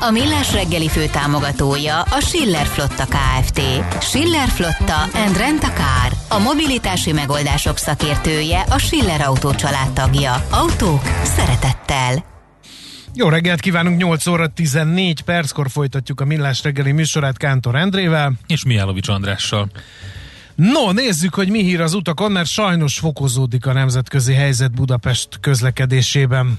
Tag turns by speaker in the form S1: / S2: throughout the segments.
S1: A Millás reggeli fő támogatója a Schiller Flotta KFT. Schiller Flotta and Rent a Car. A mobilitási megoldások szakértője a Schiller Autó tagja. Autók szeretettel.
S2: Jó reggelt kívánunk, 8 óra 14 perckor folytatjuk a Millás reggeli műsorát Kántor Endrével.
S3: És Miálovics Andrással.
S2: No, nézzük, hogy mi hír az utakon, mert sajnos fokozódik a nemzetközi helyzet Budapest közlekedésében.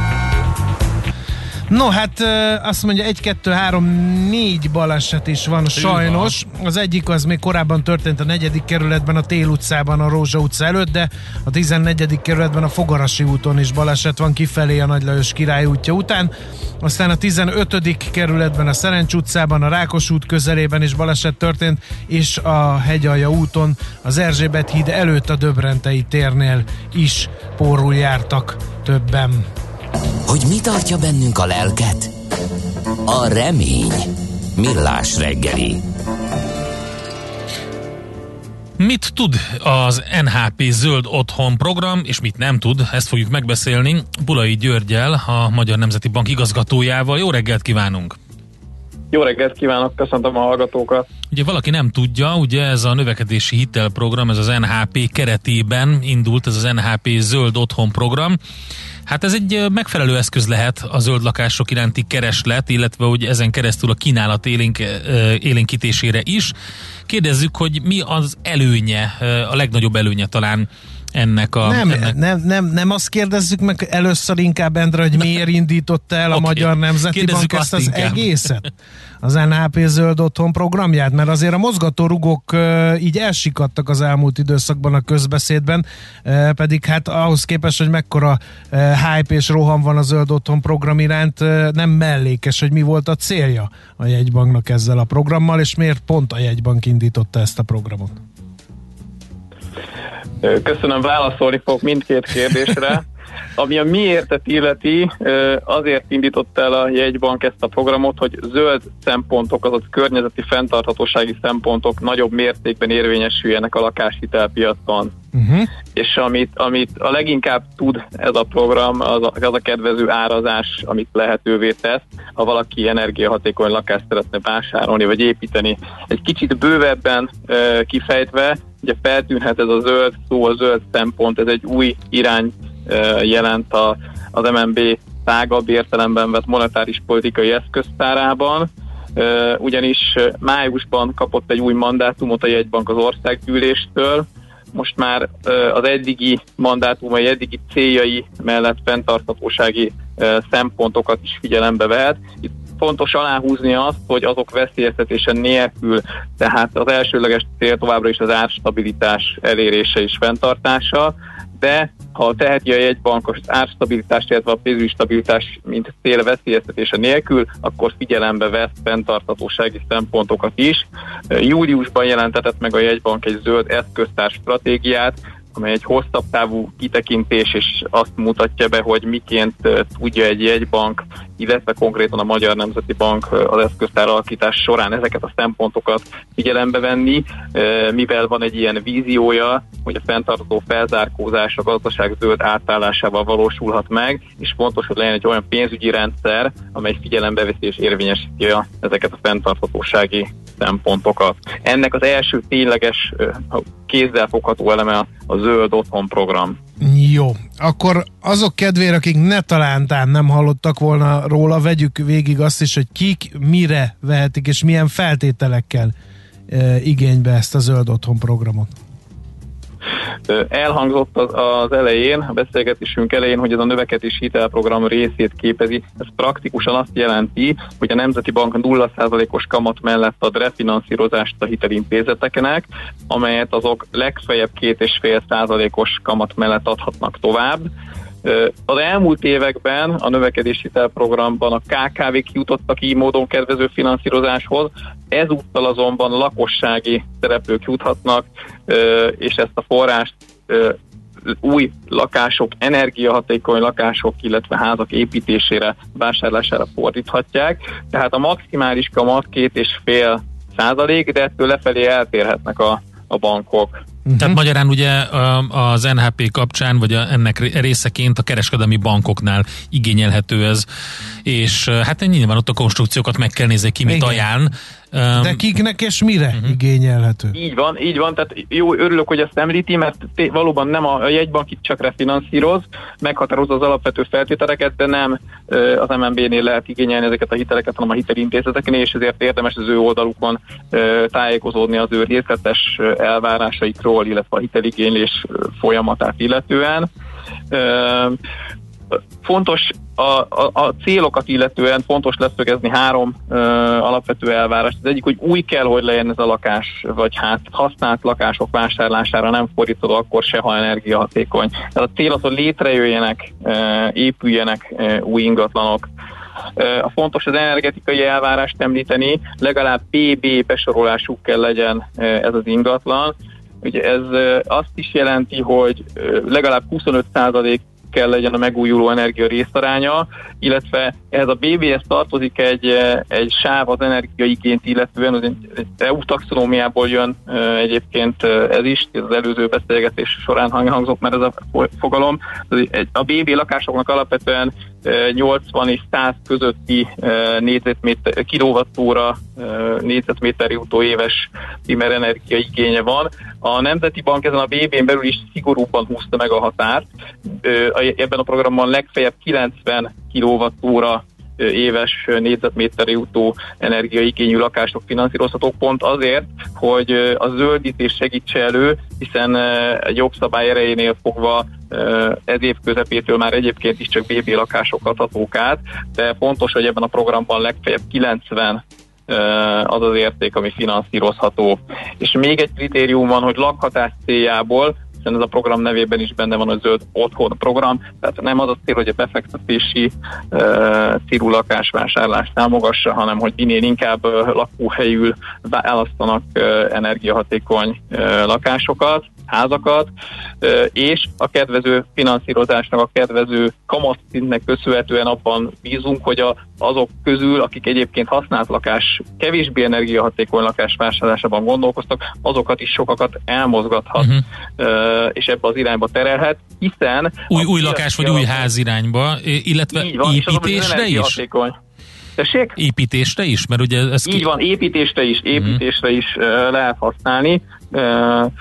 S2: No, hát azt mondja, 1, 2, 3, 4 baleset is van sajnos. Az egyik az még korábban történt a negyedik kerületben, a Tél utcában, a Rózsa utca előtt, de a 14. kerületben a Fogarasi úton is baleset van kifelé a Nagy Lajos király útja után. Aztán a 15. kerületben, a Szerencs utcában, a Rákos út közelében is baleset történt, és a Hegyalja úton, az Erzsébet híd előtt a Döbrentei térnél is pórul jártak többen.
S4: Hogy mi tartja bennünk a lelket? A remény. Millás reggeli.
S3: Mit tud az NHP Zöld Otthon program, és mit nem tud, ezt fogjuk megbeszélni Bulai Györgyel, a Magyar Nemzeti Bank igazgatójával. Jó reggelt kívánunk!
S5: Jó reggelt kívánok, köszöntöm a hallgatókat!
S3: Ugye valaki nem tudja, ugye ez a növekedési hitelprogram, ez az NHP keretében indult, ez az NHP Zöld Otthon program. Hát ez egy megfelelő eszköz lehet a zöld lakások iránti kereslet, illetve hogy ezen keresztül a kínálat élénk, élénkítésére is. Kérdezzük, hogy mi az előnye, a legnagyobb előnye talán ennek a...
S2: Nem,
S3: ennek...
S2: nem, nem, nem azt kérdezzük meg először inkább, Endre, hogy miért indította el a okay. Magyar Nemzeti kérdezzük Bank ezt az inkább. egészet? Az NHP Zöld Otthon programját? Mert azért a mozgatórugók így elsikadtak az elmúlt időszakban a közbeszédben, pedig hát ahhoz képest, hogy mekkora hype és roham van a Zöld Otthon program iránt, nem mellékes, hogy mi volt a célja a jegybanknak ezzel a programmal, és miért pont a jegybank indította ezt a programot?
S5: Köszönöm, válaszolni fogok mindkét kérdésre. Ami a miértet illeti, azért indított el a jegybank ezt a programot, hogy zöld szempontok, azaz környezeti fenntarthatósági szempontok nagyobb mértékben érvényesüljenek a lakáshitelpiacon. Uh-huh. És amit, amit a leginkább tud ez a program, az a, az a kedvező árazás, amit lehetővé tesz, ha valaki energiahatékony lakást szeretne vásárolni vagy építeni. Egy kicsit bővebben e, kifejtve, ugye feltűnhet ez a zöld szó, a zöld szempont, ez egy új irány jelent a, az MNB tágabb értelemben vett monetáris politikai eszköztárában, ugyanis májusban kapott egy új mandátumot a jegybank az országgyűléstől, most már az eddigi mandátumai, eddigi céljai mellett fenntarthatósági szempontokat is figyelembe vehet. Itt fontos aláhúzni azt, hogy azok veszélyeztetése nélkül, tehát az elsőleges cél továbbra is az árstabilitás elérése és fenntartása, de ha teheti a jegybank az árstabilitást, illetve a pénzügyi stabilitás, mint cél veszélyeztetése nélkül, akkor figyelembe vesz fenntartatósági szempontokat is. Júliusban jelentetett meg a jegybank egy zöld eszköztár stratégiát, amely egy hosszabb távú kitekintés, és azt mutatja be, hogy miként tudja egy jegybank, illetve konkrétan a Magyar Nemzeti Bank az eszköztár alakítás során ezeket a szempontokat figyelembe venni, mivel van egy ilyen víziója, hogy a fenntartó felzárkózás a gazdaság zöld átállásával valósulhat meg, és fontos, hogy legyen egy olyan pénzügyi rendszer, amely figyelembe veszi és érvényesíti ezeket a fenntarthatósági szempontokat. Ennek az első tényleges kézzelfogható eleme a, zöld otthon program.
S2: Jó, akkor azok kedvére, akik ne talántán nem hallottak volna róla, vegyük végig azt is, hogy kik mire vehetik, és milyen feltételekkel e, igénybe ezt a zöld otthon programot.
S5: Elhangzott az, elején, a beszélgetésünk elején, hogy ez a növekedés hitelprogram részét képezi. Ez praktikusan azt jelenti, hogy a Nemzeti Bank 0%-os kamat mellett ad refinanszírozást a hitelintézeteknek, amelyet azok legfeljebb 2,5%-os kamat mellett adhatnak tovább Az elmúlt években a növekedési programban a KKV-k jutottak így módon kedvező finanszírozáshoz, ezúttal azonban lakossági szereplők juthatnak, és ezt a forrást új lakások, energiahatékony lakások, illetve házak építésére, vásárlására fordíthatják. Tehát a maximális kamat két és fél százalék, de ettől lefelé eltérhetnek a, a bankok.
S3: Uh-huh. Tehát magyarán ugye az NHP kapcsán, vagy a, ennek részeként a kereskedelmi bankoknál igényelhető ez, és hát nyilván ott a konstrukciókat meg kell nézni, ki mit Igen. ajánl,
S2: de kiknek és mire uh-huh. igényelhető?
S5: Így van, így van, tehát jó, örülök, hogy ezt említi, mert té- valóban nem a, a jegybank itt csak refinanszíroz, meghatározza az alapvető feltételeket, de nem az MNB-nél lehet igényelni ezeket a hiteleket, hanem a hitelintézeteknél, és ezért érdemes az ő oldalukon tájékozódni az ő részletes elvárásaikról, illetve a hiteligénylés folyamatát illetően. Fontos a, a, a célokat illetően fontos leszögezni három ö, alapvető elvárást. Az egyik, hogy új kell, hogy legyen ez a lakás, vagy hát használt lakások vásárlására nem fordítod akkor se, ha energiahatékony. Tehát a cél az, hogy létrejöjjenek, ö, épüljenek ö, új ingatlanok. A fontos az energetikai elvárást említeni, legalább BB besorolásuk kell legyen ez az ingatlan. Ugye ez azt is jelenti, hogy legalább 25% kell legyen a megújuló energia részaránya, illetve ehhez a BBS tartozik egy, eh, egy sáv az energiaigényt illetően, az egy EU taxonómiából jön eh, egyébként eh, ez is, ez az előző beszélgetés során hangzott már ez a fogalom. A BB lakásoknak alapvetően 80 és 100 közötti négyzetméter, kilovattóra négyzetméter jutó éves primer energia igénye van. A Nemzeti Bank ezen a BB-n belül is szigorúbban húzta meg a határt. Ebben a programban legfeljebb 90 kilovattóra éves négyzetméter jutó energiaigényű lakások finanszírozhatók pont azért, hogy a zöldítés segítse elő, hiszen egy jogszabály erejénél fogva ez év közepétől már egyébként is csak BB lakások adhatók át, de fontos, hogy ebben a programban legfeljebb 90 az az érték, ami finanszírozható. És még egy kritérium van, hogy lakhatás céljából hiszen ez a program nevében is benne van a zöld otthon program, tehát nem az a cél, hogy a befektetési uh, célú lakásvásárlást támogassa, hanem hogy minél inkább uh, lakóhelyül választanak energiahatékony lakásokat, házakat, és a kedvező finanszírozásnak, a kedvező kamatszintnek köszönhetően abban bízunk, hogy a, azok közül, akik egyébként használt lakás, kevésbé energiahatékony lakás vásárlásában gondolkoztak, azokat is sokakat elmozgathat, uh-huh. és ebbe az irányba terelhet, hiszen...
S3: Új, új lakás vagy új ház irányba, illetve van, építésre is? Tessék? Építésre is? Mert ugye ez
S5: Így ki... van, építésre is, mhm. építésre uh-huh. is uh, lehet használni. Uh,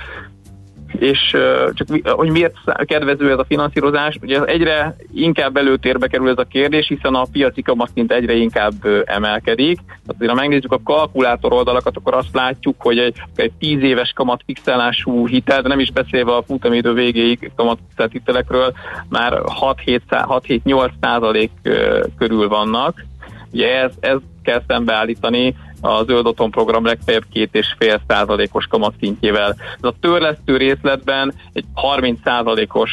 S5: és csak hogy miért kedvező ez a finanszírozás, ugye egyre inkább előtérbe kerül ez a kérdés, hiszen a piaci kamatszint egyre inkább emelkedik. Azért, ha megnézzük a kalkulátor oldalakat, akkor azt látjuk, hogy egy, egy 10 éves kamatfixálású hitel, de nem is beszélve a futamidő végéig kamatfixált hitelekről, már 6-7-8 százalék körül vannak. Ugye ez, ez kell szembeállítani a zöld otthon program legfeljebb két és fél százalékos kamatszintjével. Ez a törlesztő részletben egy 30 százalékos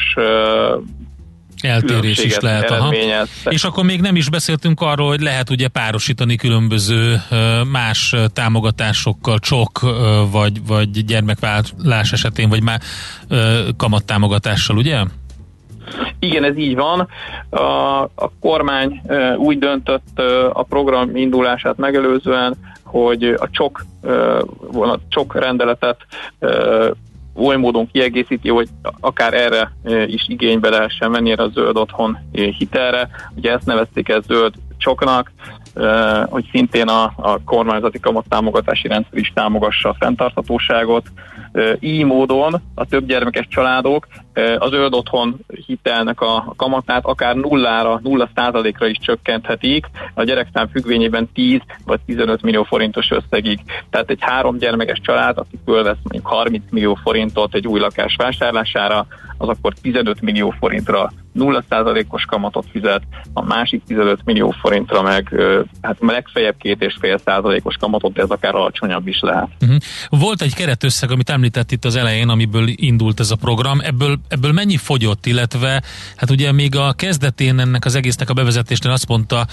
S3: eltérés is lehet. Aha. És akkor még nem is beszéltünk arról, hogy lehet ugye párosítani különböző más támogatásokkal, csok vagy, vagy gyermekvállás esetén, vagy már kamattámogatással, ugye?
S5: Igen, ez így van. A, a kormány úgy döntött a program indulását megelőzően, hogy a csok, a csok rendeletet oly módon kiegészíti, hogy akár erre is igénybe lehessen venni erre a zöld otthon hitelre. Ugye ezt nevezték el zöld csoknak, hogy szintén a, a kormányzati kamattámogatási rendszer is támogassa a fenntarthatóságot. Így módon a több gyermekes családok az zöld otthon hitelnek a kamatát akár nullára, nulla százalékra is csökkenthetik, a gyerekszám függvényében 10 vagy 15 millió forintos összegig. Tehát egy három gyermekes család, aki fölvesz mondjuk 30 millió forintot egy új lakás vásárlására, az akkor 15 millió forintra 0%-os kamatot fizet, a másik 15 millió forintra meg hát legfeljebb két és fél százalékos kamatot, de ez akár alacsonyabb is lehet.
S3: Uh-huh. Volt egy keretösszeg, amit említett itt az elején, amiből indult ez a program, ebből ebből mennyi fogyott, illetve hát ugye még a kezdetén ennek az egésznek a bevezetésnél azt mondta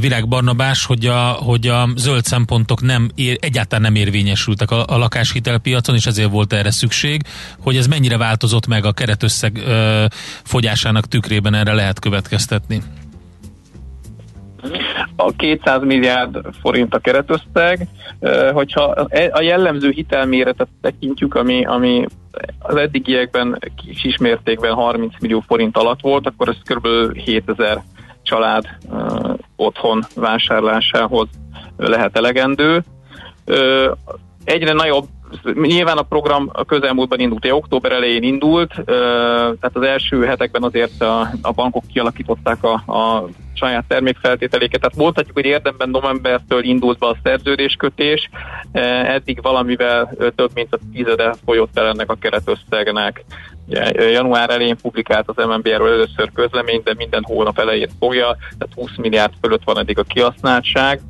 S3: Virág Barnabás, hogy a, hogy a zöld szempontok nem ér, egyáltalán nem érvényesültek a, a lakáshitelpiacon, és ezért volt erre szükség, hogy ez mennyire változott meg a keretösszeg ö, fogyásának tükrében erre lehet következtetni.
S5: A 200 milliárd forint a keretösszeg, hogyha a jellemző hitelméretet tekintjük, ami, ami az eddigiekben kis mértékben 30 millió forint alatt volt, akkor ez kb. 7000 család otthon vásárlásához lehet elegendő. Egyre nagyobb Nyilván a program a közelmúltban indult, október elején indult, tehát az első hetekben azért a, a bankok kialakították a, a saját termékfeltételéket. Tehát mondhatjuk, hogy érdemben novembertől indult be a szerződéskötés, eddig valamivel több mint a tizede folyott el ennek a keretösszegnek. Január elején publikált az MNB-ről először közleményt, de minden hónap elején fogja, tehát 20 milliárd fölött van eddig a kihasználtság.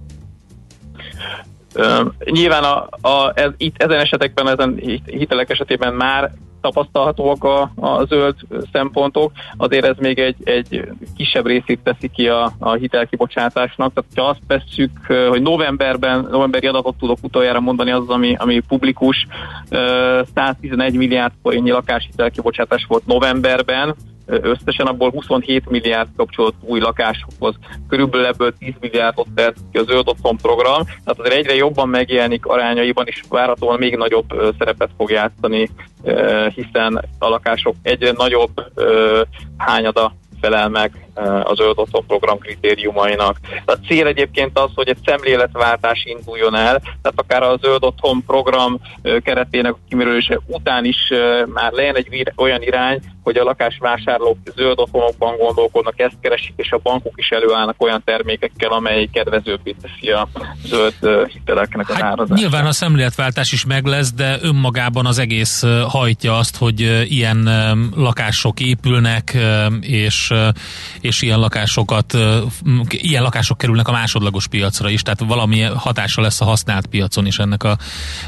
S5: Nyilván a, a, ez, itt ezen esetekben, ezen hitelek esetében már tapasztalhatóak a, a zöld szempontok, azért ez még egy, egy kisebb részét teszi ki a, a hitelkibocsátásnak. Tehát ha azt vesszük, hogy novemberben, novemberi adatot tudok utoljára mondani, az, ami, ami publikus, 111 milliárd forintnyi lakáshitelkibocsátás volt novemberben, összesen abból 27 milliárd kapcsolódott új lakásokhoz. Körülbelül ebből 10 milliárdot tett ki a zöld otthon program, tehát azért egyre jobban megjelenik arányaiban, és várhatóan még nagyobb szerepet fog játszani, hiszen a lakások egyre nagyobb hányada felel meg a zöld otthon program kritériumainak. A cél egyébként az, hogy egy szemléletváltás induljon el, tehát akár a zöld otthon program keretének kimerülése után is már legyen egy olyan irány, hogy a lakásvásárlók zöld otthonokban gondolkodnak, ezt keresik, és a bankok is előállnak olyan termékekkel, amely kedvezőbbé teszi a zöld hiteleknek az hát árazását.
S3: Nyilván a szemléletváltás is meg lesz, de önmagában az egész hajtja azt, hogy ilyen lakások épülnek, és és ilyen lakásokat, ilyen lakások kerülnek a másodlagos piacra is, tehát valami hatása lesz a használt piacon is ennek a,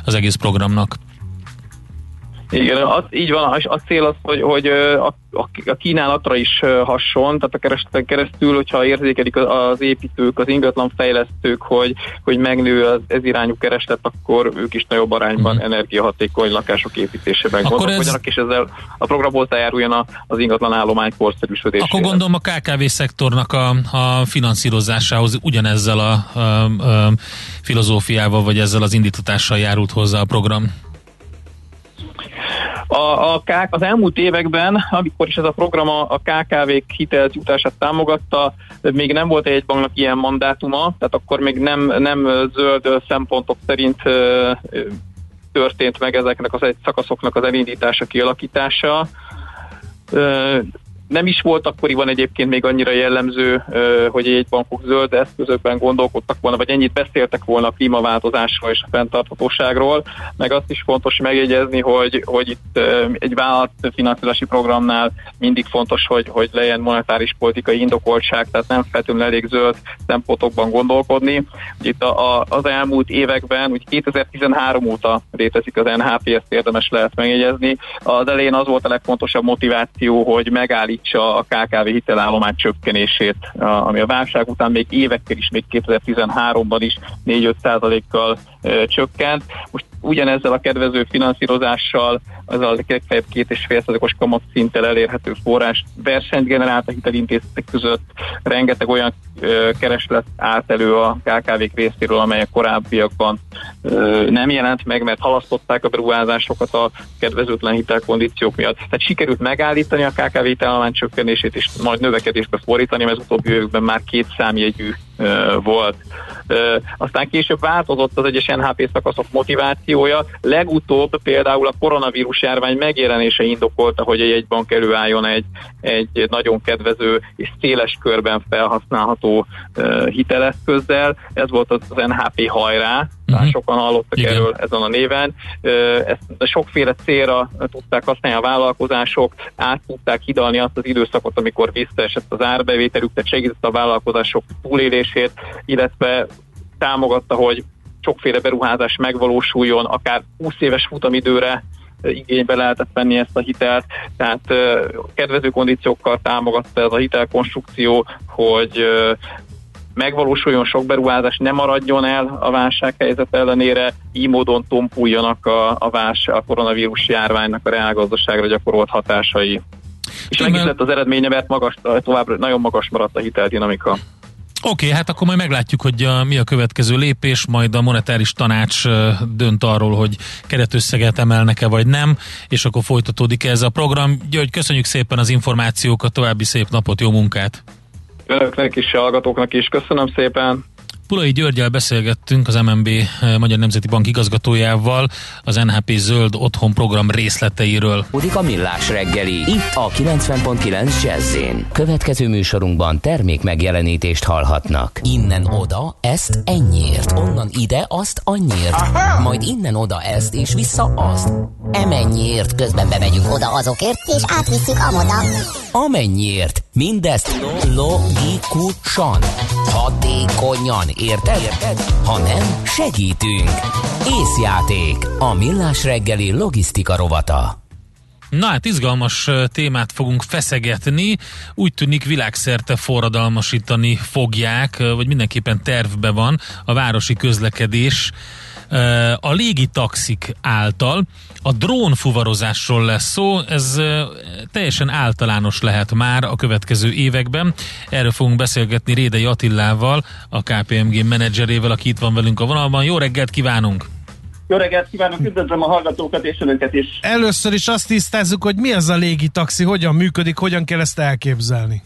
S3: az egész programnak.
S5: Igen, az, így van, a cél az, hogy, hogy a, a kínálatra is hasson, tehát a kereseten keresztül, hogyha érzékelik az építők, az ingatlan fejlesztők, hogy, hogy megnő az ez irányú kereslet, akkor ők is nagyobb arányban uh-huh. energiahatékony lakások építésében gondolkodjanak, ez... és ezzel a program hozzájáruljon az ingatlan állomány korszerűsödésére.
S3: Akkor gondolom a KKV szektornak a, a finanszírozásához ugyanezzel a, a, a filozófiával, vagy ezzel az indítatással járult hozzá a program.
S5: A, a KK, az elmúlt években, amikor is ez a program a, a KKV-k hitelzjutását támogatta, még nem volt egy banknak ilyen mandátuma, tehát akkor még nem, nem zöld szempontok szerint történt meg ezeknek az egy szakaszoknak az elindítása, kialakítása nem is volt akkoriban egyébként még annyira jellemző, hogy egy bankok zöld eszközökben gondolkodtak volna, vagy ennyit beszéltek volna a klímaváltozásról és a fenntarthatóságról, meg azt is fontos megjegyezni, hogy, hogy itt egy vállalat finanszírozási programnál mindig fontos, hogy, hogy legyen monetáris politikai indokoltság, tehát nem feltétlenül elég zöld szempontokban gondolkodni. Itt a, a, az elmúlt években, úgy 2013 óta létezik az NHP, ezt érdemes lehet megjegyezni. Az elején az volt a legfontosabb motiváció, hogy megállít megállítsa a KKV hitelállomány csökkenését, ami a válság után még évekkel is, még 2013-ban is 4-5 százalékkal csökkent. Most ugyanezzel a kedvező finanszírozással, az a két és fél százalékos kamat szinttel elérhető forrás versenyt generált a hitelintézetek között, rengeteg olyan ö, kereslet állt elő a KKV-k részéről, amelyek korábbiakban ö, nem jelent meg, mert halasztották a beruházásokat a kedvezőtlen hitelkondíciók miatt. Tehát sikerült megállítani a KKV hitelállomány csökkenését és majd növekedésbe fordítani, mert az utóbbi években már két számjegyű volt. Aztán később változott az egyes NHP szakaszok motivációja. Legutóbb például a koronavírus járvány megjelenése indokolta, hogy egy bank előálljon egy, egy nagyon kedvező és széles körben felhasználható hiteleszközzel. Ez volt az NHP hajrá, uh-huh. sokan hallottak Igen. erről ezen a néven. Ezt sokféle célra tudták használni a vállalkozások, át tudták hidalni azt az időszakot, amikor visszaesett az árbevételük, tehát segített a vállalkozások túlélését, illetve támogatta, hogy sokféle beruházás megvalósuljon, akár 20 éves futamidőre igénybe lehetett venni ezt a hitelt, tehát kedvező kondíciókkal támogatta ez a hitelkonstrukció, hogy megvalósuljon sok beruházás, ne maradjon el a válsághelyzet ellenére, így módon tompuljanak a, a, vás, a koronavírus járványnak a reálgazdaságra gyakorolt hatásai. És meg is lett az eredménye, mert magas, továbbra nagyon magas maradt a hiteldinamika.
S3: Oké, okay, hát akkor majd meglátjuk, hogy a, mi a következő lépés, majd a monetáris tanács dönt arról, hogy keretösszeget emelnek-e vagy nem, és akkor folytatódik ez a program. György, köszönjük szépen az információkat, további szép napot, jó munkát!
S5: Önöknek is, hallgatóknak is, köszönöm szépen!
S3: Pulai Györgyel beszélgettünk az MNB eh, Magyar Nemzeti Bank igazgatójával az NHP Zöld Otthon program részleteiről.
S4: Udik a millás reggeli, itt a 90.9 jazz Következő műsorunkban termék megjelenítést hallhatnak. Innen oda, ezt ennyiért, onnan ide, azt annyiért, Aha! majd innen oda ezt és vissza azt. Emennyiért közben bemegyünk oda azokért, és átvisszük amoda. Amennyiért, mindezt logikusan, hatékonyan érted? érted? Ha nem, segítünk! Észjáték, a millás reggeli logisztika rovata.
S3: Na hát izgalmas témát fogunk feszegetni. Úgy tűnik világszerte forradalmasítani fogják, vagy mindenképpen tervbe van a városi közlekedés a légi taxik által. A drónfuvarozásról lesz szó, ez teljesen általános lehet már a következő években. Erről fogunk beszélgetni Rédei Attillával, a KPMG menedzserével, aki itt van velünk a vonalban. Jó reggelt kívánunk!
S6: Jó reggelt kívánok, üdvözlöm a hallgatókat és önöket is.
S2: Először is azt tisztázzuk, hogy mi az a légi taxi, hogyan működik, hogyan kell ezt elképzelni.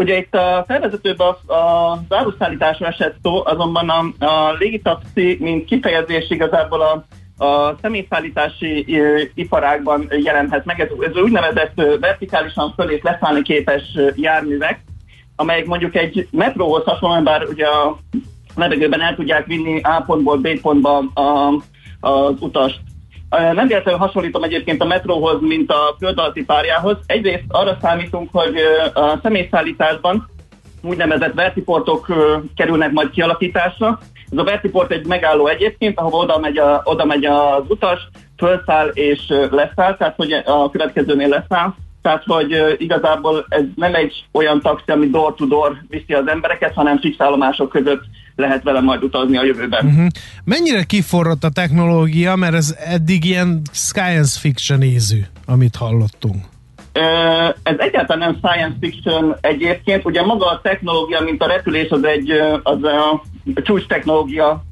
S6: Ugye itt a felvezetőben a, a záruszállításra esett szó, azonban a, a légitaxi, mint kifejezés igazából a, a személyszállítási iparágban jelenhet meg. Ez, ez úgynevezett vertikálisan föl és leszállni képes járművek, amelyek mondjuk egy metróhoz hasonlóan, bár ugye a levegőben el tudják vinni A pontból B pontba a, az utast. Nem véletlenül hasonlítom egyébként a metróhoz, mint a földalti párjához. Egyrészt arra számítunk, hogy a személyszállításban úgynevezett vertiportok kerülnek majd kialakításra. Ez a vertiport egy megálló egyébként, ahova oda megy, a, oda megy az utas, felszáll és leszáll, tehát hogy a következőnél leszáll. Tehát, hogy igazából ez nem egy olyan taxi, ami door-to-door viszi az embereket, hanem fixállomások között lehet vele majd utazni a jövőben. Uh-huh.
S2: Mennyire kiforrott a technológia, mert ez eddig ilyen science fiction ízű, amit hallottunk?
S6: Ez egyáltalán nem science fiction egyébként, ugye maga a technológia, mint a repülés, az egy az a csúcs technológia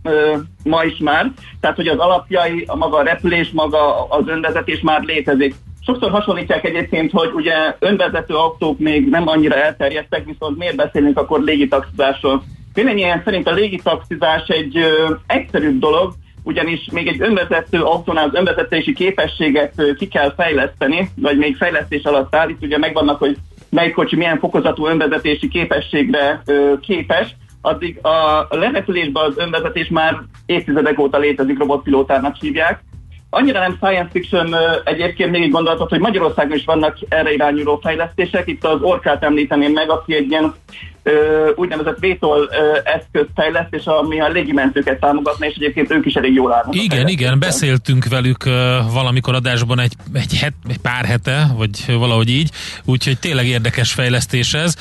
S6: ma is már, tehát hogy az alapjai, a maga a repülés, maga az önvezetés már létezik. Sokszor hasonlítják egyébként, hogy ugye önvezető autók még nem annyira elterjedtek, viszont miért beszélünk akkor légitaxizásról? Véleményem szerint a légitaxizás egy ö, egyszerűbb dolog, ugyanis még egy önvezető autónál az önvezetési képességet ö, ki kell fejleszteni, vagy még fejlesztés alatt áll. Itt ugye megvannak, hogy melyik kocsi milyen fokozatú önvezetési képességre ö, képes, addig a lerepülésben az önvezetés már évtizedek óta létezik, robotpilótának hívják. Annyira nem science fiction egyébként még gondolatot, hogy Magyarországon is vannak erre irányuló fejlesztések. Itt az Orkát említeném meg, aki egy ilyen ö, úgynevezett vétol eszközt fejleszt, és ami a légimentőket támogatna, és egyébként ők is elég jól állnak.
S3: Igen, igen, beszéltünk velük valamikor adásban egy, egy, het, egy pár hete, vagy valahogy így, úgyhogy tényleg érdekes fejlesztés ez.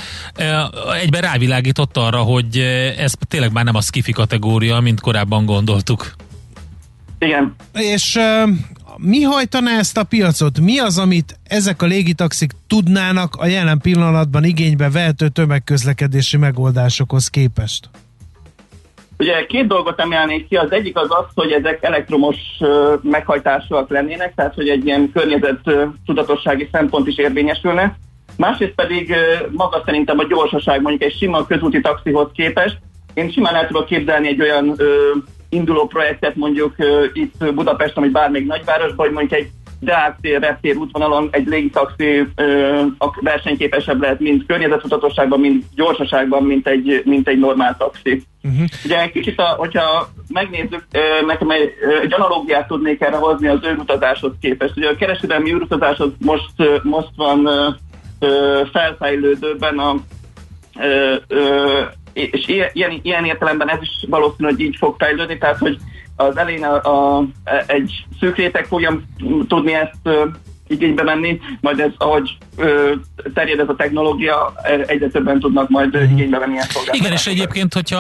S3: Egyben rávilágított arra, hogy ez tényleg már nem a skifi kategória, mint korábban gondoltuk.
S6: Igen.
S2: És mi hajtaná ezt a piacot? Mi az, amit ezek a légitaxik tudnának a jelen pillanatban igénybe vehető tömegközlekedési megoldásokhoz képest?
S6: Ugye két dolgot emelnék ki, az egyik az az, hogy ezek elektromos meghajtásúak lennének, tehát hogy egy ilyen környezet tudatossági szempont is érvényesülne. Másrészt pedig maga szerintem a gyorsaság mondjuk egy sima közúti taxihoz képest. Én simán el tudok képzelni egy olyan induló projektet mondjuk itt Budapesten, vagy bármelyik nagyvárosban, hogy mondjuk egy Deák tér, reptér útvonalon egy légitaxi uh, versenyképesebb lehet, mint környezetudatosságban, mint gyorsaságban, mint egy, mint egy normál taxi. Uh-huh. Ugye egy kicsit, a, hogyha megnézzük, uh, nekem egy, uh, egy analógiát tudnék erre hozni az űrutazáshoz képest. Ugye a kereskedelmi űrutazás az most, uh, most van uh, uh, felfejlődőben a uh, uh, és ilyen, ilyen értelemben ez is valószínű, hogy így fog fejlődni, tehát hogy az elején a, a, egy szűk réteg fogja tudni ezt igénybe menni, majd ez, ahogy ö, terjed ez a technológia, egyre többen tudnak majd uh-huh. igénybe venni ezt
S3: Igen, és egyébként, hogyha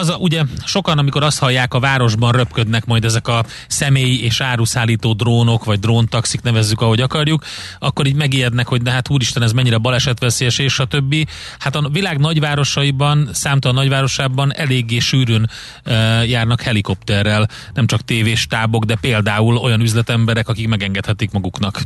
S3: az, ugye sokan, amikor azt hallják, a városban röpködnek majd ezek a személy és áruszállító drónok, vagy dróntaxik, nevezzük, ahogy akarjuk, akkor így megijednek, hogy de hát úristen, ez mennyire balesetveszélyes, és a többi. Hát a világ nagyvárosaiban, számtalan nagyvárosában eléggé sűrűn e, járnak helikopterrel, nem csak tévéstábok, de például olyan üzletemberek, akik megengedhetik maguknak.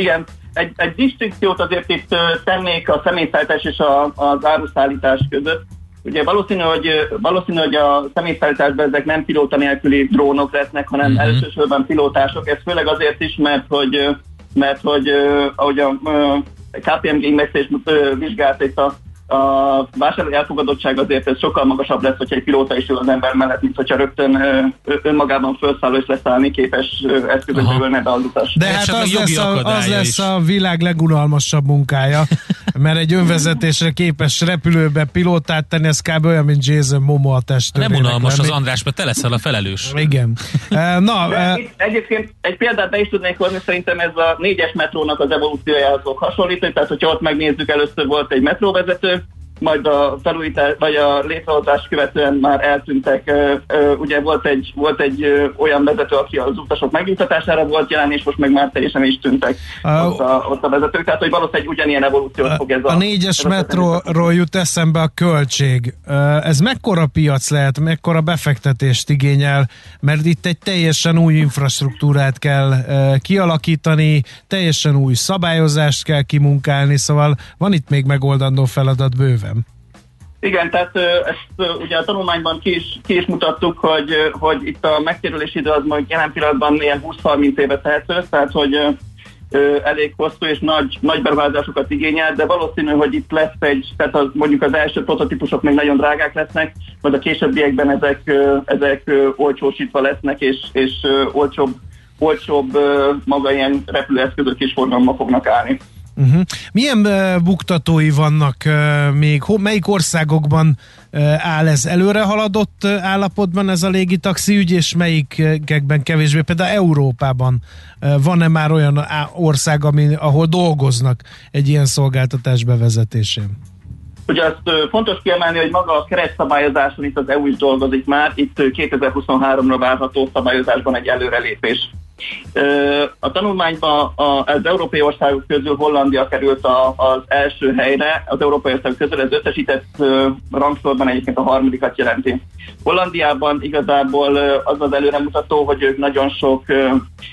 S6: Igen, egy, egy distinkciót azért itt tennék a személyszállítás és a, az áruszállítás között. Ugye valószínű, hogy, valószínű, hogy a személyszállításban ezek nem pilóta nélküli drónok lesznek, hanem uh-huh. elsősorban pilótások. Ez főleg azért is, mert hogy, mert hogy ahogy a KPMG is vizsgált itt a a vásárlói elfogadottság azért ez sokkal magasabb lesz, hogyha egy pilóta is ül az ember mellett, mint hogyha rögtön önmagában felszálló és leszállni képes eszközökből ne be az utas.
S2: De hát az lesz, a, az lesz a világ legunalmasabb munkája, mert egy önvezetésre képes repülőbe pilótát tenni, ez kb. olyan, mint Jason Momo a testőrének.
S3: Nem unalmas lenni. az András, mert te leszel a felelős.
S2: Igen.
S6: Na, egyébként egy példát be is tudnék hozni, szerintem ez a négyes metrónak az evolúciójához fog hasonlítani, tehát hogyha ott megnézzük, először volt egy metróvezető, majd a felújítás, vagy a létrehozás követően már eltűntek. Ugye volt egy, volt egy olyan vezető, aki az utasok megnyugtatására volt jelen, és most meg már teljesen is tűntek a, ott, a, ott a vezetők. Tehát, hogy valószínűleg ugyanilyen evolúciót fog ez
S2: a... A négyes metróról jut eszembe a költség. Ez mekkora piac lehet, mekkora befektetést igényel, mert itt egy teljesen új infrastruktúrát kell kialakítani, teljesen új szabályozást kell kimunkálni, szóval van itt még megoldandó feladat bőven.
S6: Igen, tehát ezt ugye a tanulmányban ki is, ki is mutattuk, hogy, hogy itt a megtérülési idő az majd jelen pillanatban ilyen 20-30 éve tehető, tehát hogy elég hosszú és nagy, nagy beruházásokat igényel, de valószínű, hogy itt lesz egy, tehát az, mondjuk az első prototípusok még nagyon drágák lesznek, majd a későbbiekben ezek, ezek olcsósítva lesznek, és, és olcsóbb, olcsóbb maga ilyen repülőeszközök is forgalomba fognak állni.
S2: Uh-huh. Milyen uh, buktatói vannak uh, még? Ho, melyik országokban uh, áll ez előre haladott uh, állapotban ez a légitaxi ügy, és melyikekben kevésbé? Például Európában uh, van-e már olyan ország, ami, ahol dolgoznak egy ilyen szolgáltatás bevezetésén?
S6: Ugye azt fontos kiemelni, hogy maga a keretszabályozáson itt az EU is dolgozik már, itt 2023-ra várható szabályozásban egy előrelépés a tanulmányban az európai országok közül Hollandia került az első helyre, az európai országok közül ez összesített rangsorban egyébként a harmadikat jelenti. Hollandiában igazából az az előremutató, hogy ők nagyon sok,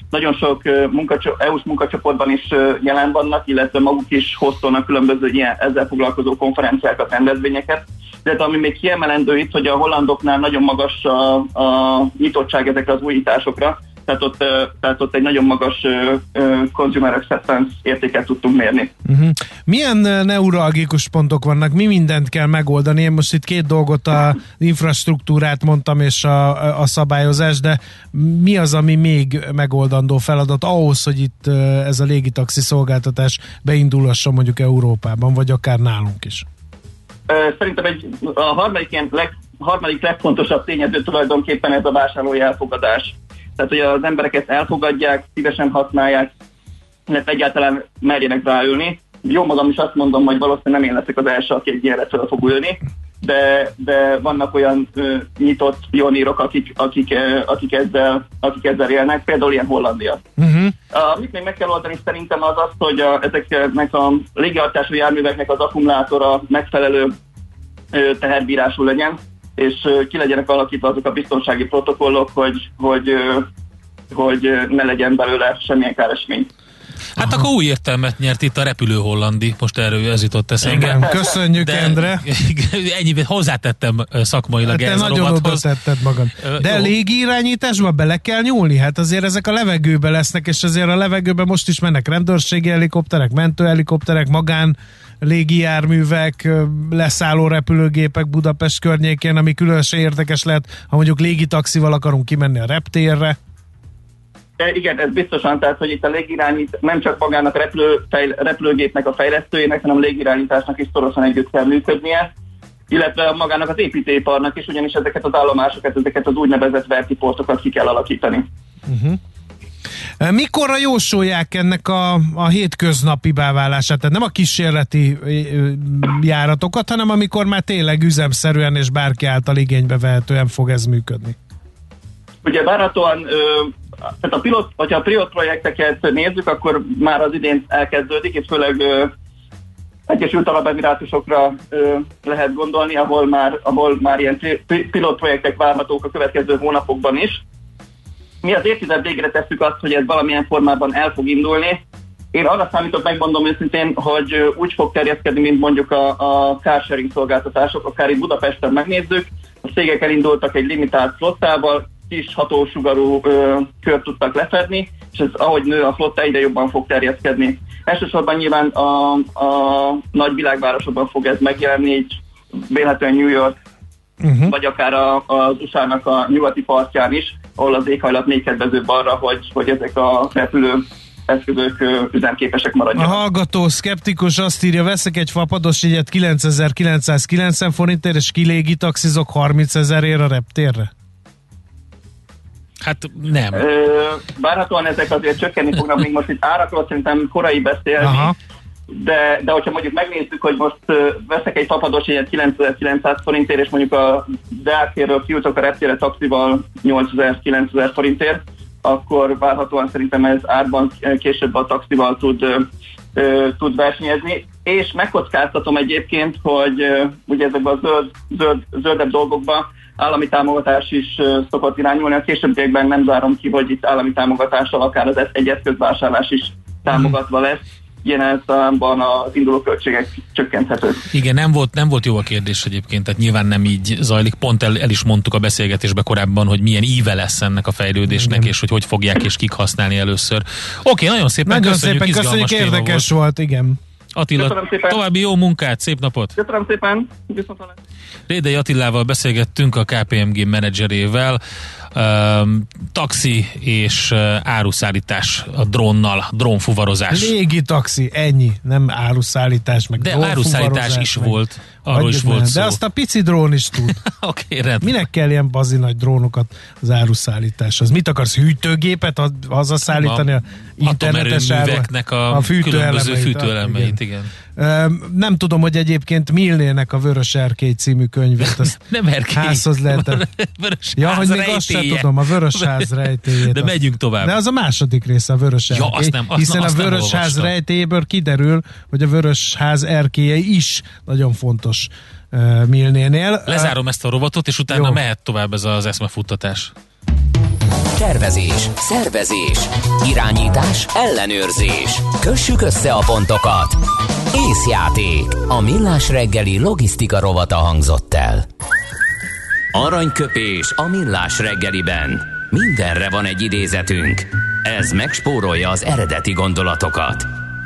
S6: nagyon sok munkacsop, EU-s munkacsoportban is jelen vannak, illetve maguk is hoztolnak különböző ilyen ezzel foglalkozó konferenciákat, rendezvényeket. De ami még kiemelendő itt, hogy a hollandoknál nagyon magas a, a nyitottság ezekre az újításokra, tehát ott, tehát ott egy nagyon magas consumer acceptance értéket tudtunk mérni.
S2: Uh-huh. Milyen neuralgikus pontok vannak? Mi mindent kell megoldani? Én most itt két dolgot, a infrastruktúrát mondtam, és a, a szabályozás, de mi az, ami még megoldandó feladat ahhoz, hogy itt ez a légitaxi szolgáltatás beindulhasson mondjuk Európában, vagy akár nálunk is?
S6: Szerintem egy, a harmadik, ilyen leg, harmadik legfontosabb tényező tulajdonképpen ez a vásárlói elfogadás tehát, hogy az emberek ezt elfogadják, szívesen használják, illetve egyáltalán merjenek ráülni. Jó magam is azt mondom, hogy valószínűleg nem én leszek az első, aki egy ilyenre fel fog ülni, de, de vannak olyan ö, nyitott pionírok, akik, akik, ö, akik, ezzel, akik ezzel élnek, például ilyen Hollandia. Uh-huh. Amit még meg kell oldani szerintem az az, hogy a, ezeknek a légihatású járműveknek az akkumulátora megfelelő ö, teherbírású legyen, és ki legyenek alakítva azok a biztonsági protokollok, hogy, hogy, hogy ne legyen belőle semmilyen káresmény.
S3: Hát Aha. akkor új értelmet nyert itt a repülő hollandi, most erről ez jutott eszembe.
S2: Köszönjük, de, Endre.
S3: Ennyi, hozzátettem szakmailag
S2: hát te nagyon oda tetted magad. De Jó. légirányításba bele kell nyúlni? Hát azért ezek a levegőbe lesznek, és azért a levegőben most is mennek rendőrségi helikopterek, mentőhelikopterek, magán légijárművek, leszálló repülőgépek Budapest környékén, ami különösen érdekes lehet, ha mondjuk légitaxival akarunk kimenni a reptérre.
S6: De igen, ez biztosan, tehát, hogy itt a légirányít nem csak magának repülő, fejl, repülőgépnek a fejlesztőjének, hanem a légirányításnak is szorosan együtt kell működnie. illetve magának az építőiparnak is, ugyanis ezeket az állomásokat, ezeket az úgynevezett vertiportokat ki kell alakítani. Uh-huh.
S2: Mikorra jósolják ennek a, a hétköznapi báválását? Tehát nem a kísérleti járatokat, hanem amikor már tényleg üzemszerűen és bárki által igénybe vehetően fog ez működni?
S6: Ugye várhatóan, tehát a pilot, hogyha a pilot projekteket nézzük, akkor már az idén elkezdődik, és főleg Egyesült Arab Emirátusokra lehet gondolni, ahol már, ahol már ilyen pilot projektek várhatók a következő hónapokban is mi az évtized végre tesszük azt, hogy ez valamilyen formában el fog indulni. Én arra számítok, megmondom őszintén, hogy úgy fog terjeszkedni, mint mondjuk a, a carsharing szolgáltatások, akár itt Budapesten megnézzük. A cégek elindultak egy limitált flottával, kis hatósugarú ö, kört tudtak lefedni, és ez ahogy nő a flotta, egyre jobban fog terjeszkedni. Elsősorban nyilván a, a nagy világvárosokban fog ez megjelenni, így véletlenül New York, uh-huh. vagy akár a, az USA-nak a nyugati partján is, ahol az éghajlat még kedvezőbb arra, hogy, hogy ezek a repülő eszközök üzemképesek maradjanak.
S2: A hallgató szkeptikus azt írja, veszek egy fapados jegyet 9990 forintért, és kilégi taxizok 30 ezerért a reptérre?
S3: Hát nem.
S6: Ö, várhatóan ezek azért csökkenni fognak, még most itt árakról szerintem korai beszélni. Aha de, de hogyha mondjuk megnézzük, hogy most veszek egy fapados jegyet 9900 forintért, és mondjuk a Deákéről kijutok a reptére taxival 8000-9000 forintért, akkor várhatóan szerintem ez árban később a taxival tud, tud versenyezni. És megkockáztatom egyébként, hogy ugye ezekben a zöld, zöld, zöldebb dolgokban állami támogatás is szokott irányulni. A későbbiekben nem zárom ki, hogy itt állami támogatással akár az egy eszközvásárlás is támogatva lesz ilyen számban az induló költségek csökkenthetők.
S3: Igen, nem volt, nem volt jó a kérdés egyébként, tehát nyilván nem így zajlik. Pont el, el is mondtuk a beszélgetésben korábban, hogy milyen íve lesz ennek a fejlődésnek, igen. és hogy hogy fogják és kik használni először. Oké, nagyon szépen
S2: nagyon
S3: köszönjük,
S2: szépen köszönjük, érdekes volt. volt, igen.
S3: Attila, további jó munkát, szép napot!
S6: Köszönöm szépen!
S3: Rédei Attilával beszélgettünk a KPMG menedzserével taxi és áruszállítás a drónnal, drónfuvarozás.
S2: Légi taxi, ennyi, nem áruszállítás, meg
S3: De áruszállítás is meg, volt, arról is volt szó.
S2: De azt a pici drón is tud.
S3: Oké, okay, rendben.
S2: Minek kell ilyen bazi nagy drónokat az áruszállításhoz? Mit akarsz, hűtőgépet hazaszállítani a,
S3: a internetes a, a fűtőelemeit? fűtőelemeit, igen. igen.
S2: Nem tudom, hogy egyébként Milnének a Vörös Erkély című könyvét azt
S3: nem erkély.
S2: házhoz lehet.
S3: Vörös
S2: ja, hogy még azt sem tudom, a Vörös ház rejtélyét.
S3: De megyünk tovább.
S2: De az a második része a Vörös
S3: ja, azt nem, azt
S2: hiszen
S3: azt
S2: a Vörös ház rejtélyéből kiderül, hogy a Vörös ház erkélye is nagyon fontos uh, Milnénél.
S3: Lezárom ezt a robotot, és utána Jó. mehet tovább ez az eszmefuttatás.
S4: Tervezés, szervezés, irányítás, ellenőrzés. Kössük össze a pontokat. Észjáték. A millás reggeli logisztika rovata hangzott el. Aranyköpés a millás reggeliben. Mindenre van egy idézetünk. Ez megspórolja az eredeti gondolatokat.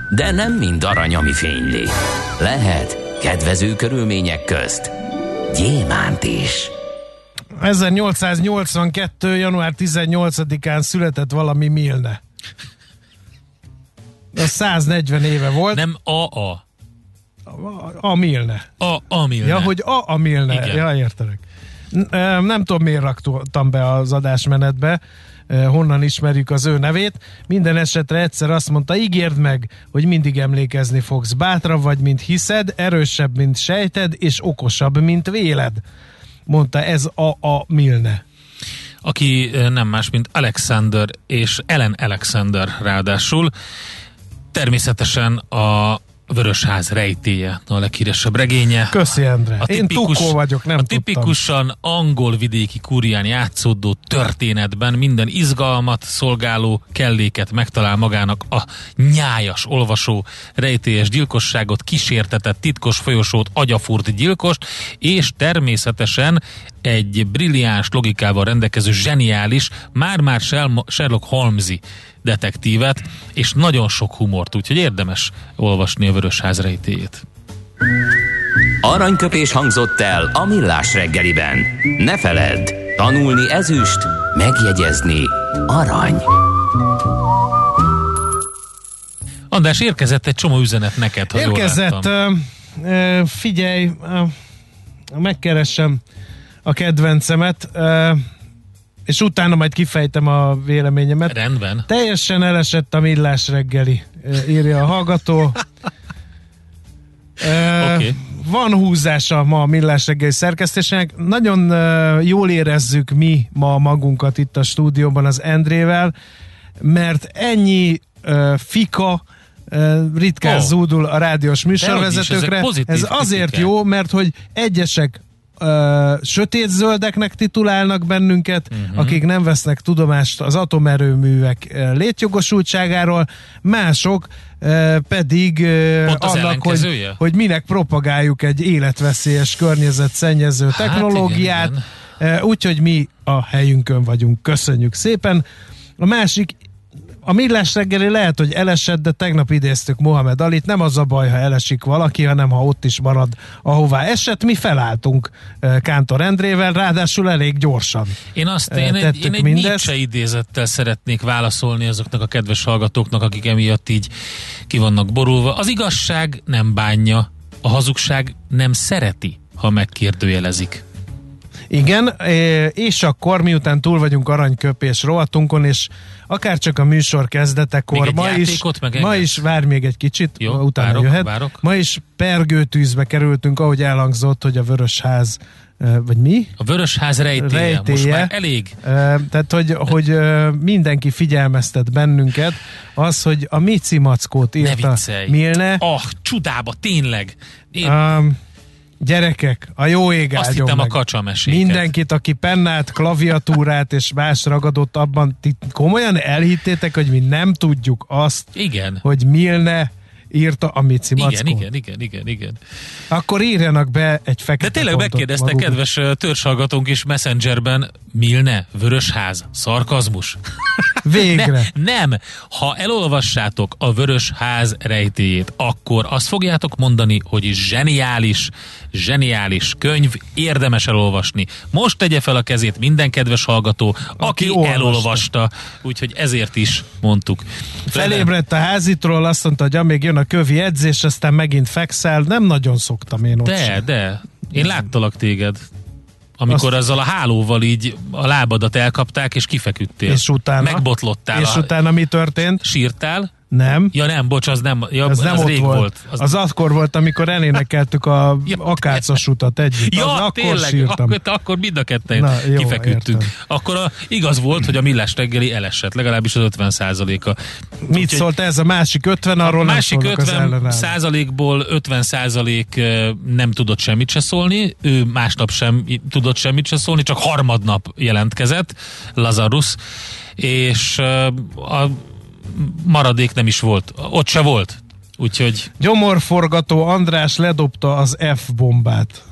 S4: De nem mind arany, ami fényli. Lehet kedvező körülmények közt gyémánt is.
S2: 1882. január 18-án született valami Milne. Az 140 éve volt.
S3: Nem A-A.
S2: A Milne.
S3: A, a Milne.
S2: Ja, hogy A, a Milne. Igen. Ja, értelek. Nem tudom, miért raktam be az adásmenetbe, honnan ismerjük az ő nevét. Minden esetre egyszer azt mondta, ígérd meg, hogy mindig emlékezni fogsz. Bátrabb vagy, mint hiszed, erősebb, mint sejted, és okosabb, mint véled mondta ez a, a Milne
S3: aki nem más, mint Alexander és Ellen Alexander ráadásul. Természetesen a Vörösház rejtéje, a leghíresebb regénye.
S2: Köszi, Endre. A tipikus, Én vagyok, nem
S3: A tipikusan tudtam. angol vidéki kurján játszódó történetben minden izgalmat szolgáló kelléket megtalál magának a nyájas olvasó rejtélyes gyilkosságot, kísértetett titkos folyosót, agyafúrt gyilkost, és természetesen egy brilliáns logikával rendelkező zseniális, már-már Sherlock Holmesi detektívet, és nagyon sok humort, úgyhogy érdemes olvasni a Vörösház rejtéjét.
S4: Aranyköpés hangzott el a millás reggeliben. Ne feledd, tanulni ezüst, megjegyezni arany.
S3: András, érkezett egy csomó üzenet neked, ha
S2: Érkezett,
S3: jól
S2: uh, uh, figyelj, uh, megkeresem a kedvencemet, ö, és utána majd kifejtem a véleményemet.
S3: Rendben.
S2: Teljesen elesett a millás reggeli, írja a hallgató. Ö,
S3: Oké.
S2: Van húzása ma a millás reggeli szerkesztésének. Nagyon jól érezzük mi ma magunkat itt a stúdióban az Endrével, mert ennyi ö, fika ritkán oh. zúdul a rádiós
S3: Dehogy is,
S2: műsorvezetőkre.
S3: ezek pozitív
S2: Ez azért
S3: kritikák.
S2: jó, mert hogy egyesek ö, sötétzöldeknek titulálnak bennünket, uh-huh. akik nem vesznek tudomást az atomerőművek létjogosultságáról, mások ö, pedig ö,
S3: Pont az
S2: annak, hogy, hogy minek propagáljuk egy életveszélyes környezetszennyező
S3: Hát
S2: technológiát, úgyhogy mi a helyünkön vagyunk. Köszönjük szépen. A másik, a millás reggeli lehet, hogy elesett, de tegnap idéztük Mohamed Alit. Nem az a baj, ha elesik valaki, hanem ha ott is marad, ahová esett. Mi felálltunk ö, Kántor Endrével, ráadásul elég gyorsan.
S3: Én azt,
S2: Ö,
S3: én egy, én egy. Nietzsche idézettel szeretnék válaszolni azoknak a kedves hallgatóknak, akik emiatt így ki vannak borulva. Az igazság nem bánja, a hazugság nem szereti, ha megkérdőjelezik.
S2: Igen, ö, és akkor miután túl vagyunk aranyköpés rovatunkon, és akár csak a műsor kezdetekor, ma is, ma is, várj még egy kicsit,
S3: Jó,
S2: utána
S3: várok,
S2: jöhet.
S3: várok.
S2: Ma is pergőtűzbe kerültünk, ahogy elhangzott, hogy a Vörösház, ö, vagy mi?
S3: A Vörösház rejtélye,
S2: Rejtélye.
S3: most már elég.
S2: Ö, Tehát, hogy, hogy mindenki figyelmeztet bennünket, az, hogy a Mici Mackót
S3: Ne
S2: írta
S3: viccelj.
S2: Milne.
S3: Ah, csudába, tényleg. Én
S2: Um, gyerekek, a jó ég
S3: azt hittem a
S2: meg.
S3: kacsameséket.
S2: Mindenkit, aki pennát, klaviatúrát és más ragadott abban, ti komolyan elhittétek, hogy mi nem tudjuk azt,
S3: Igen.
S2: hogy Milne írta a Mici
S3: Igen,
S2: Mackót.
S3: igen, igen, igen, igen.
S2: Akkor írjanak be egy fekete
S3: De tényleg megkérdezte kedves törzshallgatónk is Messengerben, Milne, Vörösház, szarkazmus.
S2: Végre.
S3: Ne, nem, ha elolvassátok a Vörös Ház rejtéjét, akkor azt fogjátok mondani, hogy zseniális, zseniális könyv, érdemes elolvasni. Most tegye fel a kezét minden kedves hallgató, aki,
S2: Aki
S3: aki
S2: olvasta.
S3: elolvasta, úgyhogy ezért is mondtuk.
S2: Felébredt a házitról, azt mondta, hogy amíg jön a kövi edzés, aztán megint fekszel. Nem nagyon szoktam én ott
S3: De,
S2: sem.
S3: de, én láttalak téged. Amikor azzal a hálóval így a lábadat elkapták, és kifeküdtél.
S2: És utána?
S3: Megbotlottál.
S2: És
S3: a,
S2: utána mi történt?
S3: Sírtál?
S2: Nem.
S3: Ja nem, bocs, az nem, ja,
S2: Az
S3: az,
S2: nem
S3: az
S2: ott
S3: rég
S2: volt.
S3: volt.
S2: Az, az akkor volt, amikor elénekeltük a
S3: Ja,
S2: akácos utat együtt.
S3: Ja,
S2: az akkor
S3: tényleg,
S2: sírtam.
S3: akkor, akkor mind a ketten
S2: Na, jó,
S3: kifeküdtünk.
S2: értem.
S3: Akkor a, igaz volt, hogy a millás reggeli elesett, legalábbis az 50 százaléka.
S2: Mit szólt ez a másik 50, arról
S3: A másik
S2: szólok az
S3: 50
S2: ellenálló.
S3: százalékból 50 százalék nem tudott semmit se szólni, ő másnap sem tudott semmit se szólni, csak harmadnap jelentkezett, Lazarus, és a maradék nem is volt. Ott se volt. Úgyhogy
S2: Gyomorforgató András ledobta az F-bombát.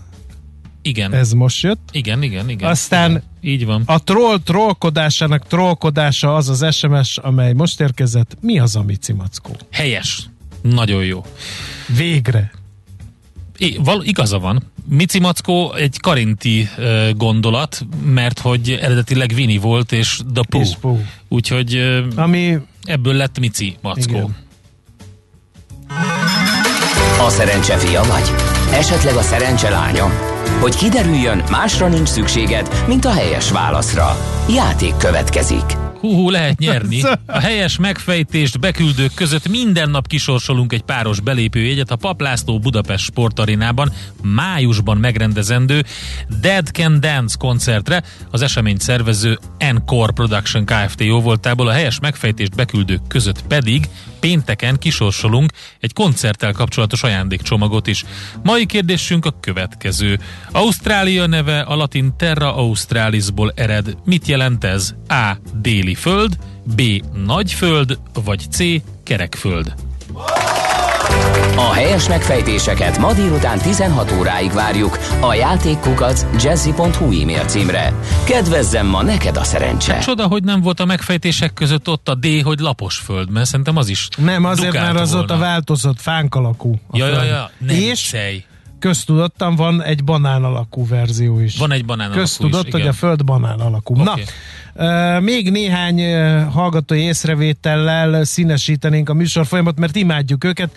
S3: igen,
S2: Ez most jött.
S3: igen, igen, igen.
S2: Aztán
S3: igen. Így van.
S2: A troll trollkodásának trollkodása az az SMS, amely most érkezett. Mi az a Mici Mackó?
S3: Helyes. Nagyon jó.
S2: Végre.
S3: Val, igaza van. Mici Mackó egy karinti uh, gondolat, mert hogy eredetileg Vini volt, és The Pooh.
S2: És Pooh.
S3: Úgyhogy uh,
S2: Ami
S3: ebből lett Mici Mackó.
S2: Igen.
S4: A szerencse fia vagy? Esetleg a szerencse lánya? Hogy kiderüljön, másra nincs szükséged, mint a helyes válaszra. Játék következik.
S3: Hú, lehet nyerni. A helyes megfejtést beküldők között minden nap kisorsolunk egy páros belépőjegyet a Paplászló Budapest sportarénában májusban megrendezendő Dead Can Dance koncertre. Az eseményt szervező Encore Production Kft. jóvoltából a helyes megfejtést beküldők között pedig pénteken kisorsolunk egy koncerttel kapcsolatos ajándékcsomagot is. Mai kérdésünk a következő. Ausztrália neve a latin Terra Australisból ered. Mit jelent ez? A. Déli föld, B. Nagy föld, vagy C. Kerekföld.
S4: A helyes megfejtéseket ma délután 16 óráig várjuk a játékkukac jazzy.hu e-mail címre. Kedvezzem ma neked a szerencse!
S3: Csoda, hogy nem volt a megfejtések között ott a D, hogy lapos föld, mert szerintem az is
S2: nem, azért mert az ott a
S3: volna.
S2: változott fánk alakú. a
S3: Ja, ja, ja, ne
S2: És. Köztudottan van egy banán alakú verzió is.
S3: Van egy banán alakú
S2: Köztudott,
S3: is,
S2: hogy
S3: igen.
S2: a föld banán alakú.
S3: Oké.
S2: Na, még néhány hallgatói észrevétellel színesítenénk a műsor folyamat, mert imádjuk őket.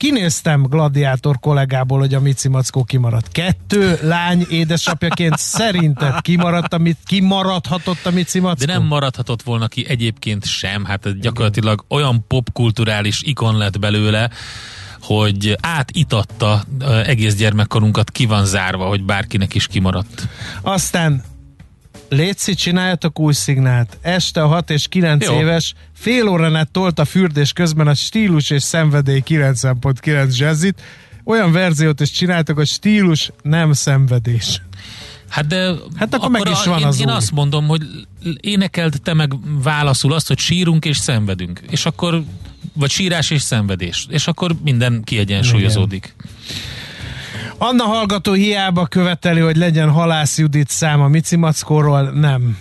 S2: kinéztem gladiátor kollégából, hogy a Mici Mackó kimaradt. Kettő lány édesapjaként szerinted kimaradt, amit kimaradhatott a Mici Mackó?
S3: De nem maradhatott volna ki egyébként sem, hát gyakorlatilag olyan popkulturális ikon lett belőle, hogy átitatta egész gyermekkorunkat, ki van zárva, hogy bárkinek is kimaradt.
S2: Aztán Léci, csináljatok új szignált. Este a 6 és 9 Jó. éves fél órán át tolt a fürdés közben a stílus és szenvedély 90.9 jazzit. Olyan verziót is csináltak, hogy stílus nem szenvedés.
S3: Hát de hát akkor, akkor meg is van én, az én új. azt mondom, hogy énekeld te meg válaszul azt, hogy sírunk és szenvedünk. És akkor, vagy sírás és szenvedés. És akkor minden kiegyensúlyozódik. Igen.
S2: Anna hallgató hiába követeli, hogy legyen Halász Judit száma Mici Mackóról, nem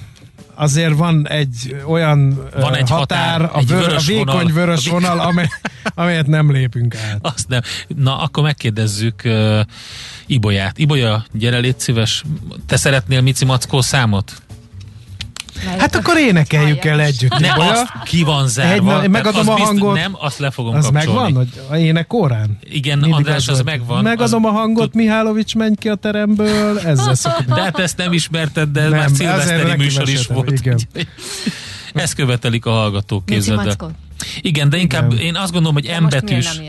S2: azért van egy olyan van egy határ, határ a, vör, a vékony vonal, vörös a vonal, amely, amelyet nem lépünk át.
S3: Azt nem. Na, akkor megkérdezzük uh, Ibolyát. Ibolya, gyere légy szíves, te szeretnél Mici Mackó számot?
S2: Hát akkor énekeljük el együtt.
S3: Nem, azt ki van zárva.
S2: Egy, megadom a hangot.
S3: nem, azt le fogom
S2: az
S3: kapcsolni.
S2: megvan, hogy a ének órán?
S3: Igen, Mindig András, az, az megvan.
S2: Megadom az... a hangot, Mihálovics, menj ki a teremből, ezzel szokott.
S3: De hát ezt nem ismerted, de nem, már szilveszteri műsor is volt. Igen. Ezt követelik a hallgatók, képzeld Igen, de inkább Igen. én azt gondolom, hogy embetűs.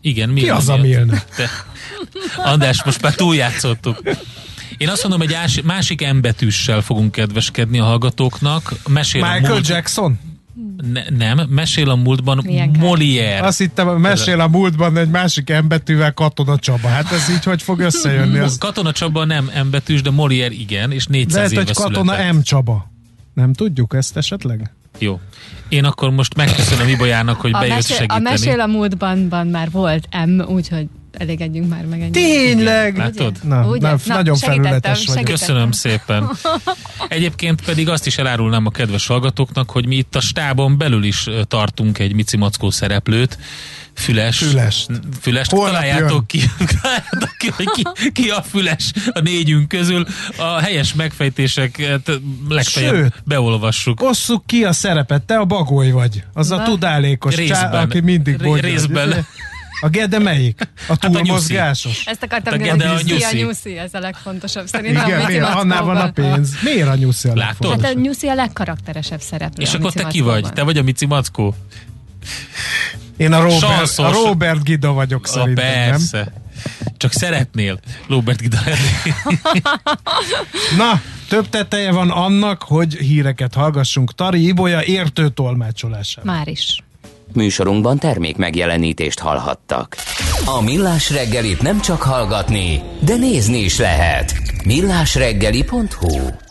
S3: Igen,
S2: mi Ki az, a Milne?
S3: András, most már túljátszottuk. Én azt mondom, hogy másik embetűssel fogunk kedveskedni a hallgatóknak.
S2: Mesél Michael a múlt... Jackson?
S3: Ne, nem, mesél a múltban Molière.
S2: Azt hittem, mesél a múltban egy másik embetűvel Katona Csaba. Hát ez így hogy fog összejönni? Az...
S3: Katona Csaba nem embetűs, de Molière igen, és 400 Lehet, éve hogy
S2: Katona született. M Csaba. Nem tudjuk ezt esetleg?
S3: Jó. Én akkor most megköszönöm Ibolyának, hogy a bejött mesél, segíteni.
S7: A mesél a múltban már volt M, úgyhogy elégedjünk már meg ennyi.
S2: Tényleg?
S3: Látod?
S2: Na, Ugye? na, Na, nagyon felületes vagy.
S3: Köszönöm szépen. Egyébként pedig azt is elárulnám a kedves hallgatóknak, hogy mi itt a stábon belül is tartunk egy Mici Mackó szereplőt, Füles.
S2: Füles.
S3: Füles. Találjátok ki, találjátok ki, hogy ki, ki a füles a négyünk közül. A helyes megfejtéseket legfeljebb Sőt, beolvassuk.
S2: Osszuk ki a szerepet. Te a bagoly vagy. Az Na. a tudálékos részben. Csá, aki mindig
S3: bogyja. Részben.
S2: A Gede melyik? A túlmozgásos?
S7: Hát a Ezt akartam hát a Gede a nyuszi. ez a legfontosabb szerintem.
S2: Igen, miért? Annál van a pénz. Miért a nyuszi a legfontosabb?
S7: Hát a nyuszi a legkarakteresebb szereplő.
S3: És akkor te ki vagy? Te vagy a Mici Mackó?
S2: Én a Robert, a Robert Gida vagyok szerintem,
S3: persze. nem? Csak szeretnél Robert Gida
S2: Na, több teteje van annak, hogy híreket hallgassunk. Tari Ibolya értő tolmácsolása.
S7: Már is.
S4: Műsorunkban termék megjelenítést hallhattak. A Millás reggelit nem csak hallgatni, de nézni is lehet. millásreggeli.hu